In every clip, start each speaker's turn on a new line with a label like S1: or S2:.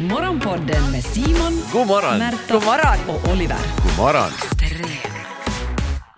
S1: Morgonpodden med Simon,
S2: God morgon!
S1: Märta
S3: God morgon.
S1: och Oliver.
S2: God morgon!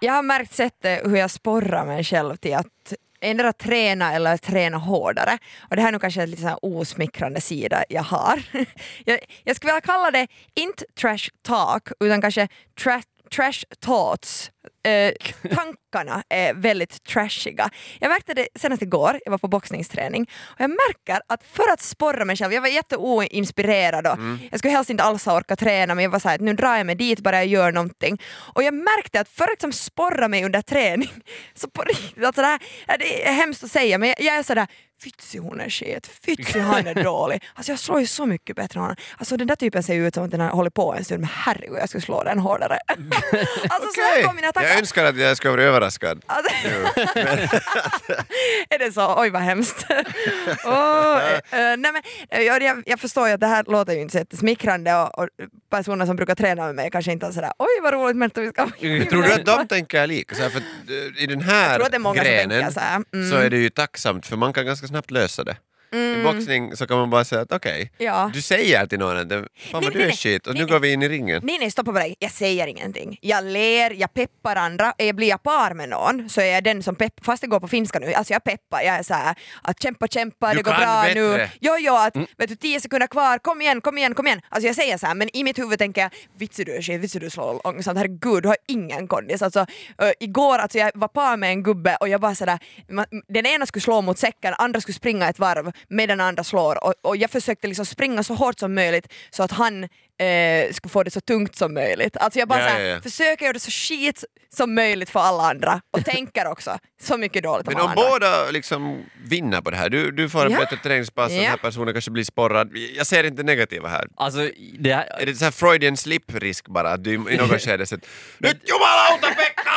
S3: Jag har märkt sättet hur jag sporrar mig själv till att ändra träna eller träna hårdare. Och det här är nog kanske en lite så osmickrande sida jag har. jag, jag skulle vilja kalla det inte trash talk utan kanske tra trash thoughts. Eh, tankarna är väldigt trashiga. Jag märkte det senast igår, jag var på boxningsträning och jag märker att för att sporra mig själv, jag var jätteoinspirerad och jag skulle helst inte alls ha orkat träna men jag var såhär att nu drar jag mig dit bara jag gör någonting. Och jag märkte att för att liksom sporra mig under träning, så på riktigt, alltså det, här, det är hemskt att säga men jag, jag är sådär Fytsi hon är skit, fytsi han är dålig. Alltså jag slår ju så mycket bättre än honom. Alltså den där typen ser ju ut som att den har hållit på en stund men herregud jag skulle slå den hårdare. alltså så här
S2: Okej.
S3: går mina tankar.
S2: Jag önskar att jag skulle vara överraskad.
S3: Alltså, är det så? Oj vad hemskt. oh, eh, nej, men, eh, jag, jag, förstår ju att det här låter ju inte så jättesmickrande och, och personer som brukar träna med mig kanske inte är sådär oj vad roligt Märta vi ska
S2: Tror du att de tänker lika? Så här, för eh, I den här
S3: tror att det är många som
S2: grenen
S3: tänker så här, mm.
S2: så är det ju tacksamt för man kan ganska snabbt lösa det. I boxning så kan man bara säga att okej,
S3: Ja.
S2: du säger till någon att fan vad
S3: Nej,
S2: du
S3: nej,
S2: är shit och
S3: Nej,
S2: nu går vi in i ringen.
S3: Nej nej stoppa på dig, jag säger ingenting. Jag ler, jag peppar andra, jag blir jag par med någon så är jag den som peppar, fast det går på finska nu, alltså jag peppar, jag är såhär att kämpa kämpa,
S2: Du
S3: det går bra nu.
S2: bättre.
S3: Jo jo, att vet du tio sekunder kvar, kom igen, kom igen, kom igen. Alltså jag säger så här, men i mitt huvud tänker jag vitsi du är shit, vitsi du slår långsamt, herregud du har ingen kondis. Alltså, uh, igår alltså jag var par med en gubbe och jag bara sådär, den ena skulle slå mot säcken, andra skulle springa ett varv medan andra slår. Och, och jag försökte liksom springa så hårt som möjligt så att han eh, skulle få det så tungt som möjligt. Alltså jag bara
S2: Ja,
S3: såhär,
S2: ja, ja.
S3: försöker göra det så skit som möjligt för alla andra och tänker också så mycket dåligt om
S2: Men
S3: alla
S2: om
S3: andra.
S2: båda liksom vinner på det här, du, du får ett
S3: Ja.
S2: bättre träningspass och den här personen kanske blir sporrad. Jag ser inte negativa här.
S4: Alltså, det här,
S2: Är det så här Freudian slip-risk bara? Att du i något skede säger Nyt jumalauta Pekka!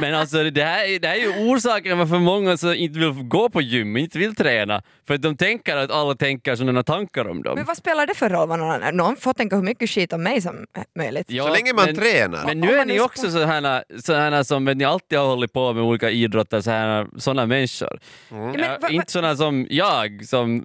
S4: men alltså det här, är- det här är ju orsaken varför många så inte vill gå på gym, inte vill träna. För att de tänker att alla tänker sådana tankar om dem.
S3: Men vad spelar det för roll vad någon annan... Någon får tänka hur mycket skit om mig som möjligt.
S4: Ja,
S2: Så länge man
S4: men,
S2: tränar.
S4: Men nu är ni också sådana, sådana som ni, alltid har hållit på med olika idrotter, sådana, sådana människor.
S2: Mm.
S3: Ja, men va- va-
S4: inte sådana som jag som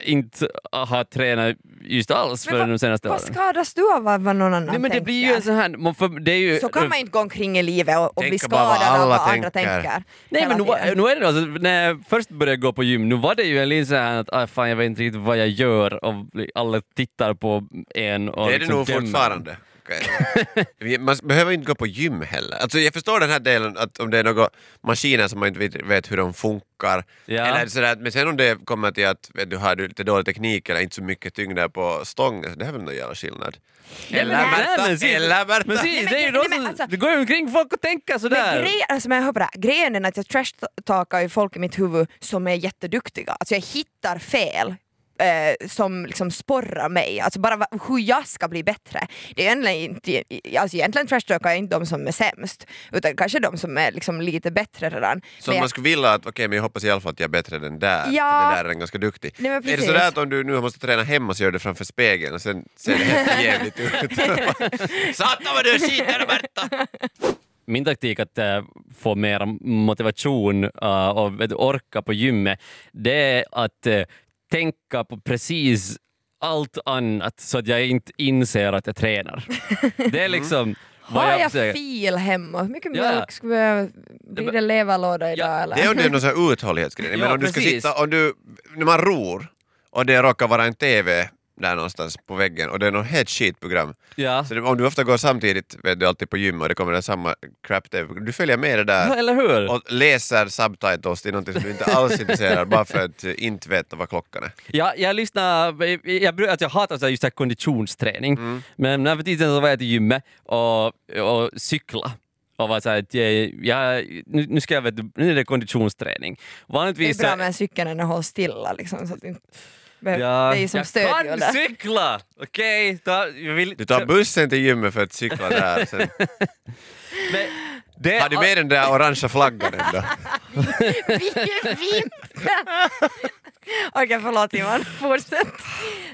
S4: inte har tränat just alls för
S3: vad-
S4: de senaste
S3: Vad
S4: åren.
S3: skadas du av vad vad någon annan
S4: Nej, men det
S3: tänker?
S4: blir ju en sån här... man får- Det är ju,
S3: Så kan man inte gå omkring i livet och, och bli
S2: vad
S3: skadad av
S2: alla
S3: vad andra
S2: tänker.
S4: Nej men nu, nu är det alltså, när jag först började gå på gym, nu var det ju en liten så här att ah, fan, jag vet inte riktigt vad jag gör och alla tittar på en och
S2: Det är det
S4: liksom
S2: nog
S4: dömer.
S2: fortfarande. Man behöver inte gå på gym heller. Alltså jag förstår den här delen att om det är några maskiner som man inte vet, vet hur de funkar.
S4: Ja.
S2: Eller sådär, men sen om det kommer till att vet du har lite dålig teknik eller inte så mycket tyngder på stången, det är väl någon jävla skillnad. Eller
S3: men-
S4: men
S2: Märta, eller Märta!
S4: Men se,
S3: Nej, men
S4: det är ju
S3: nej,
S4: då
S3: men
S4: som,
S3: alltså-
S4: det går ju omkring folk och tänker
S3: Men
S4: sådär.
S3: grejen, alltså, men jag det grejen är att jag trashtalkar ju folk i mitt huvud som är jätteduktiga. Alltså jag hittar fel eh, som liksom sporrar mig, alltså bara hur jag ska bli bättre. Det är egentligen, inte, alltså egentligen trashtalkar jag inte de som är sämst, utan kanske de som är liksom lite bättre redan.
S2: Så
S3: Men
S2: man skulle vilja att, okej men jag hoppas i alla fall att jag är bättre än den där,
S3: Ja.
S2: den där är ganska duktig.
S3: Nej, men
S2: är det sådär att om du nu måste träna hemma så gör du det framför spegeln och sen ser det helt jävligt ut? Satan vad du är skit!
S4: Min taktik att äh, få mer motivation äh, och orka på gymmet, det är att äh, tänka på precis allt annat så att jag inte inser att jag tränar. Det är liksom vad
S3: Har jag
S4: försöker-
S3: fil hemma? Hur mycket
S4: Ja.
S3: mjölk skulle jag... Blir det leverlåda idag
S4: Ja,
S3: eller?
S2: Det är är någon sån här uthållighetsgrej. Men
S4: Ja,
S2: om du ska
S4: precis.
S2: sitta, om du, när man ror och det råkar vara en TV där någonstans på väggen och det är något helt skitprogram.
S4: Ja.
S2: Så det, om du ofta går samtidigt, vet du alltid på gym och det kommer det samma crap TV, du följer med det
S4: Ja,
S2: där
S4: eller hur?
S2: och läser subtitles till någonting som du inte alls är intresserad bara för att eh, inte veta vad klockan är.
S4: Ja, jag lyssnar, jag, jag, jag hatar så här just här konditionsträning, men när för tiden så var jag till gymmet och, och cykla. Och var så här, att jag, jag, nu, nu ska jag vet, nu är det konditionsträning.
S3: Det
S4: Vanligtvis
S3: är bra med cykeln när den håller stilla liksom, så att inte...
S4: Ja,
S3: det är ju som
S4: jag kan
S3: där.
S4: cykla! Okej, ta- jag vill...
S2: Du tar bussen till gymmet för att cykla där. Sen,
S4: Men det,
S2: har du med den där orangea flaggan ändå?
S3: Vilken fint! Okej förlåt Johan, fortsätt.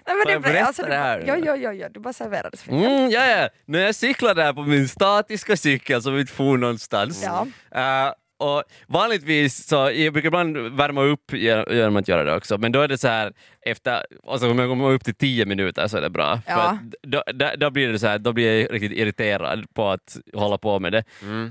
S3: Nej, men
S4: jag berätta det här?
S3: Ja, ja, ja, ja, du bara serverades för
S4: Mm, ja, ja. När jag cyklar där på min statiska cykel som inte for någonstans.
S3: Ja.
S4: eh, och vanligtvis så, jag brukar ibland värma upp ge- genom att göra det också, men då är det så här efter, alltså om jag kommer upp till tio minuter så är det bra. För
S3: Ja.
S4: att då, då, då blir det så här, då blir jag riktigt irriterad på att hålla på med det.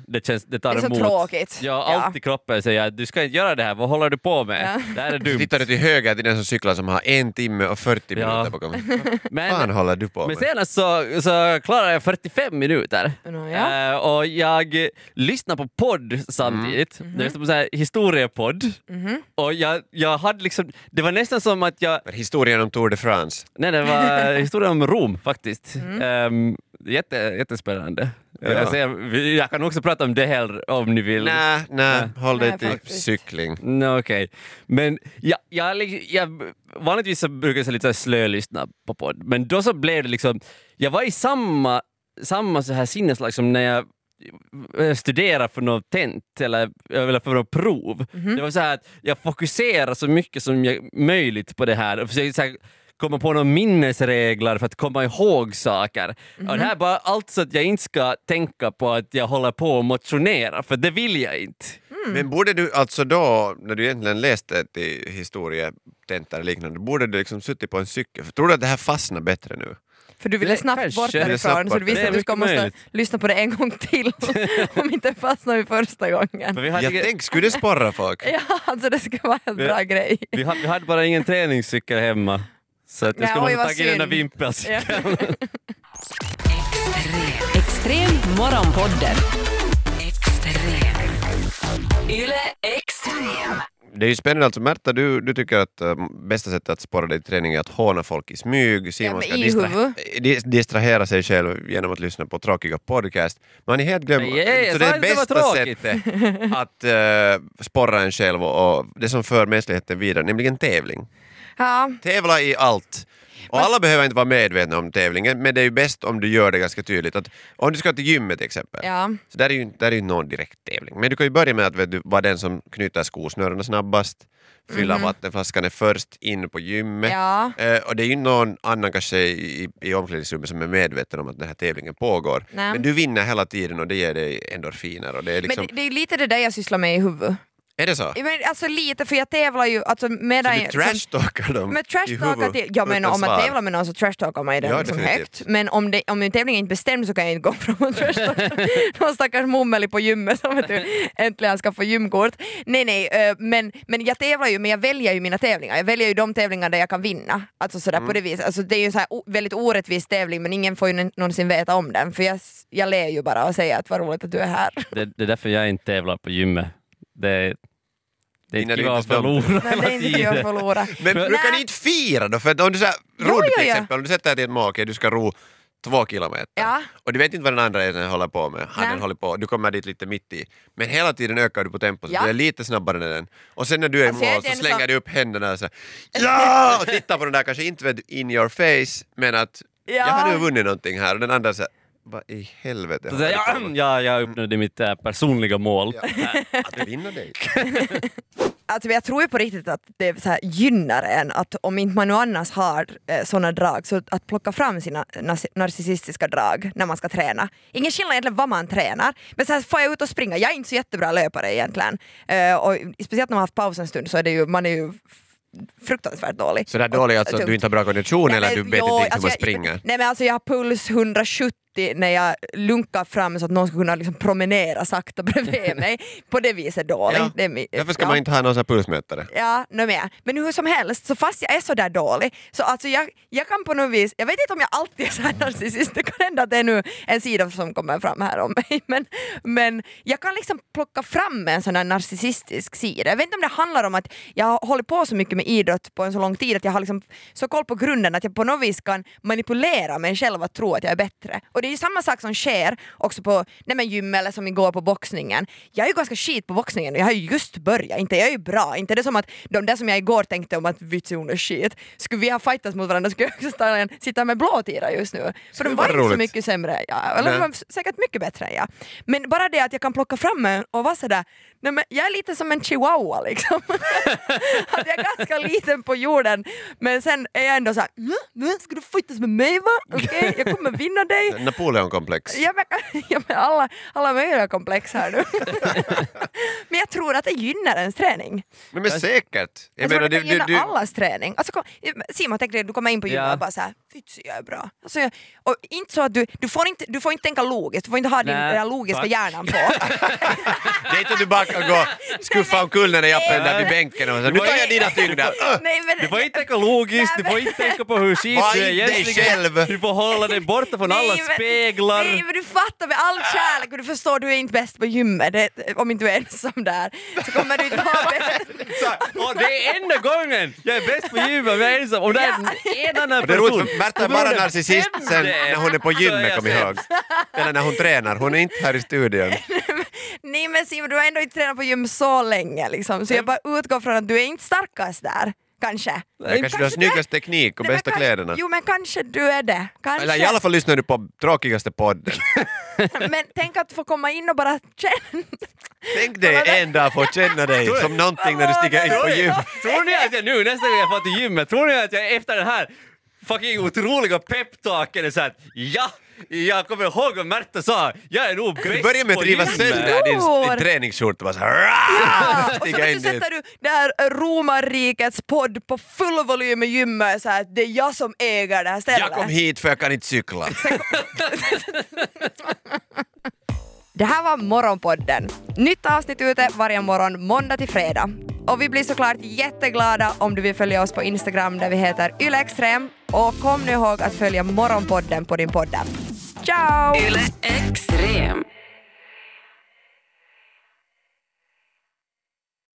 S4: Det, känns, det tar
S3: Det är så
S4: emot.
S3: tråkigt.
S4: Ja,
S3: Ja.
S4: allt i kroppen säger att du ska inte göra det här, vad håller du på med?
S3: Ja.
S4: Det här är dumt.
S2: tittar du till höger till den som cyklar som har en timme och 40
S4: Ja.
S2: minuter bakom. Vad
S4: Men-
S2: fan håller du på
S4: Men
S2: med?
S4: senast så, så klarade jag 45 minuter.
S3: Ja.
S4: Eh, och jag lyssnade på podd samtidigt.
S3: Mhm.
S4: Jag lyssnade på så här historiepodd. Och jag, jag hade liksom, det var nästan som att jag...
S2: Historien om Tour de France.
S4: Nej, det var historia om Rom faktiskt.
S3: Mm.
S4: Um, jätte, jättespännande.
S2: Ja.
S4: Jag, säger, vi- jag kan också prata om det hellre om ni vill.
S2: Nej, nej, håll dig
S3: Nej,
S2: till cykling.
S4: No, Okej, men jag, jag, jag, vanligtvis så brukar jag lite här slölyssna på podd, men då så blev det liksom, jag var i samma, samma så här sinneslag som när jag eh, studerade för något tent eller, eller för något prov. Det var så här att jag fokuserar så mycket som jag, möjligt på det här och försöker så här, komma på några minnesregler för att komma ihåg saker. Och det här är bara allt så att jag inte ska tänka på att jag håller på och motionera, för det vill jag inte.
S2: Men borde du alltså då, när du egentligen läste till historietentor och liknande, borde du liksom suttit på en cykel? För tror du att det här fastnar bättre nu?
S3: För du ville
S4: Det-
S3: snabbt bort därifrån
S2: snabbt
S3: så du visste att du ska måste
S4: möjligt.
S3: lyssna på det en gång till om inte fastnar vid första gången.
S4: För vi hade,
S2: Jag tänkte, skulle det sporra folk?
S3: Ja, alltså det ska vara en bra
S4: Ja.
S3: grej.
S4: vi, hade, vi hade bara ingen träningscykel hemma. Så att jag skulle ha tagit den där vimpelcykeln.
S1: Extrem morgonpodden. Extrem. Yle Extrem.
S2: Det är ju spännande alltså. Märta, du, du tycker att äh, bästa sättet att spara dig i träning är att håna folk i smyg. Simon
S3: men
S2: ska distra- dis- distrahera sig själv genom att lyssna på tråkiga podcast. Men har ni helt glömt...
S4: Jag
S2: så det är bästa sättet att äh, sporra en själv och, och det som för mänskligheten vidare, nämligen tävling.
S3: Ja,
S2: Tävla i allt. Och alla behöver inte vara medvetna om tävlingen, men det är ju bäst om du gör det ganska tydligt. Att, om du ska till gymmet till exempel,
S3: ja.
S2: så där är ju där är ju någon direkt tävling. Men du kan ju börja med att vet du, vara den som knyter skosnörena snabbast, fylla vattenflaskan är först in på gymmet.
S3: Ja.
S2: Eh, och det är ju någon annan kanske i, i omklädningsrummet som är medveten om att den här tävlingen pågår.
S3: Nej.
S2: Men du vinner hela tiden och det ger dig endorfiner. Och det är, liksom,
S3: Men det, det är lite det där jag sysslar med i huvudet.
S2: Är det så?
S3: Men alltså lite, för jag tävlar ju alltså medan
S2: Så du trashtalkar dem
S3: Men
S2: i
S3: trashtalkar
S2: huvudet
S3: till, ja men om man tävlar med någon så trashtalkar man ju den
S2: Ja,
S3: liksom högt. Men om, det, om en tävling är inte bestämd så kan jag inte gå fram och trashtalka någon stackars mummeli på gymmet som vet du, äntligen ska få gymkort. Nej nej, eh, men, men jag tävlar ju men jag väljer ju mina tävlingar. Jag väljer ju de tävlingar där jag kan vinna. Alltså sådär
S2: Mm.
S3: på det viset. Alltså, det är ju en så här o- väldigt orättvis tävling men ingen får ju någonsin veta om den för jag, jag ler ju bara och säger att vad roligt att du är här.
S4: det, det är därför jag inte tävlar på gymmet. Det, det är inte
S2: du
S4: kul
S2: inte
S4: att förlora
S3: Nej, det är inte kul att förlora.
S2: Men brukar ni inte fira då? För att om du så här,
S3: Jo,
S2: rodd
S3: jo,
S2: till exempel, om du sätter dig till ett mål, okej du ska ro två kilometer
S3: Ja.
S2: och du vet inte vad den andra egentligen håller på med. Han den håller på, du kommer dit lite mitt i. Men hela tiden ökar du på tempo så
S3: Ja.
S2: du är lite snabbare än den. Och sen när du är i
S3: Alltså, jag
S2: mål så slänger
S3: som-
S2: du upp händerna och så ja! Och tittar på den där, kanske inte in your face, men att
S3: Ja.
S2: jag har nu vunnit någonting här och den andra säger vad i helvete
S4: Så jag,
S2: med?"
S4: ja, jag uppnådde mitt äh, personliga mål.
S2: Att du vinner dig.
S3: Alltså jag tror ju på riktigt att det så här gynnar en att om inte man nu annars har eh, såna drag så att plocka fram sina nas- narcissistiska drag när man ska träna. Ingen skillnad egentligen vad man tränar men så här får jag ut och springa, jag är inte så jättebra löpare egentligen eh, och speciellt när man har haft paus en stund så är det ju, man är ju fruktansvärt dålig.
S2: Så det är dåligt alltså att du inte har bra kondition
S3: Nej,
S2: eller du vet
S3: jo,
S2: inte riktigt hur
S3: alltså
S2: man
S3: jag-
S2: springer?
S3: Nej men alltså jag har puls 170 när jag lunkar fram så att någon ska kunna liksom promenera sakta bredvid mig. På det viset dålig.
S2: Ja.
S3: Det är mi-
S2: Därför ska
S3: ja.
S2: man inte ha någon sån pulsmätare.
S3: Ja, no, med. men hur som helst, så fast jag är så där dålig, så alltså jag, jag kan på något vis, jag vet inte om jag alltid är så här narcissist, det kan hända att det är nu en sida som kommer fram här om mig, men, men jag kan liksom plocka fram en sån här narcissistisk sida. Jag vet inte om det handlar om att jag har hållit på så mycket med idrott på en så lång tid att jag har liksom så koll på grunden att jag på något vis kan manipulera mig själv att tro att jag är bättre. Och det är ju samma sak som sker också på nej men gym eller som igår på boxningen. Jag är ju ganska skit på boxningen och jag har ju just börjat, inte jag är ju bra, inte det som att de där som jag igår tänkte om att vitsi hon är skit, skulle vi ha fightats mot varandra skulle jag också sitta med blåtira just nu. För de var inte så mycket sämre jag, eller de var säkert mycket bättre än jag. Men bara det att jag kan plocka fram en och vara sådär, nej men jag är lite som en chihuahua liksom. att jag är ganska liten på jorden men sen är jag ändå såhär, "Nä, nä, ska du fightas med mig va? Okej, jag kommer vinna dig.
S2: Napoleon-komplex.
S3: Ja, men, ja, men alla, alla möjliga komplex här nu. men jag tror att det gynnar ens träning.
S2: Men, men säkert.
S3: Jag, tror att det gynnar allas träning. Alltså, kom, Simon, tänk dig du kommer in på gymmet
S4: Ja.
S3: och bara fytsi jag är bra. Alltså, jag, och inte så att du, du, får inte, du får inte tänka logiskt, du får inte ha din här logiska
S4: tack.
S3: hjärnan på.
S2: Det är inte att du bara kan gå skuffa omkull den där jappen där vid bänken och så nu tar jag dina tyngder.
S4: Du får inte tänka logiskt, du får inte tänka på hur skit du är egentligen.
S2: själv.
S4: Du får hålla dig borta från alla speglar.
S3: Nej men du fattar med all kärlek och du förstår du är inte bäst på gymmet, det, om inte du är ensam där så kommer du inte vara bäst.
S4: Och det är enda gången jag är bäst på gymmet ensam. Om det är en annan
S2: Och det är
S4: person.
S2: roligt för Märta är bara
S4: det
S2: narcissist sen
S4: det är.
S2: när hon är på gymmet, kom ihåg. Eller när hon tränar, hon är inte här i studion.
S3: Nej men Simon du har ändå inte tränat på gym så länge liksom, så jag bara utgår från att du är inte starkast där, kanske.
S2: Men kanske du har snyggast teknik och
S3: Nej,
S2: bästa
S3: kanske-
S2: kläderna.
S3: Jo men kanske du är det. Kanske.
S2: Eller i alla fall lyssnar du på tråkigaste podden.
S3: Men tänk att få komma in och bara känna.
S2: Tänk dig en dag få känna dig som någonting när du stiger in på gym.
S4: Tror ni att jag nu nästa gång jag får till gymmet, tror ni att jag efter den här fucking otroliga peptalken är såhär ja, jag kommer ihåg vad Märta sa, jag är nog bäst
S2: Du börjar med att riva sönder din, din träningsskjorta och bara såhär
S3: Ja, och så du, sätter du det här romarrikets podd på full volym i gymmet så här, att det är jag som äger det här stället.
S2: Jag kom hit för jag kan inte cykla.
S3: Det här var Morgonpodden. Nytt avsnitt ute varje morgon måndag till fredag. Och vi blir såklart jätteglada om du vill följa oss på Instagram där vi heter ylextrem. Och kom nu ihåg att följa Morgonpodden på din podd. Ciao!
S1: Yle Extrem.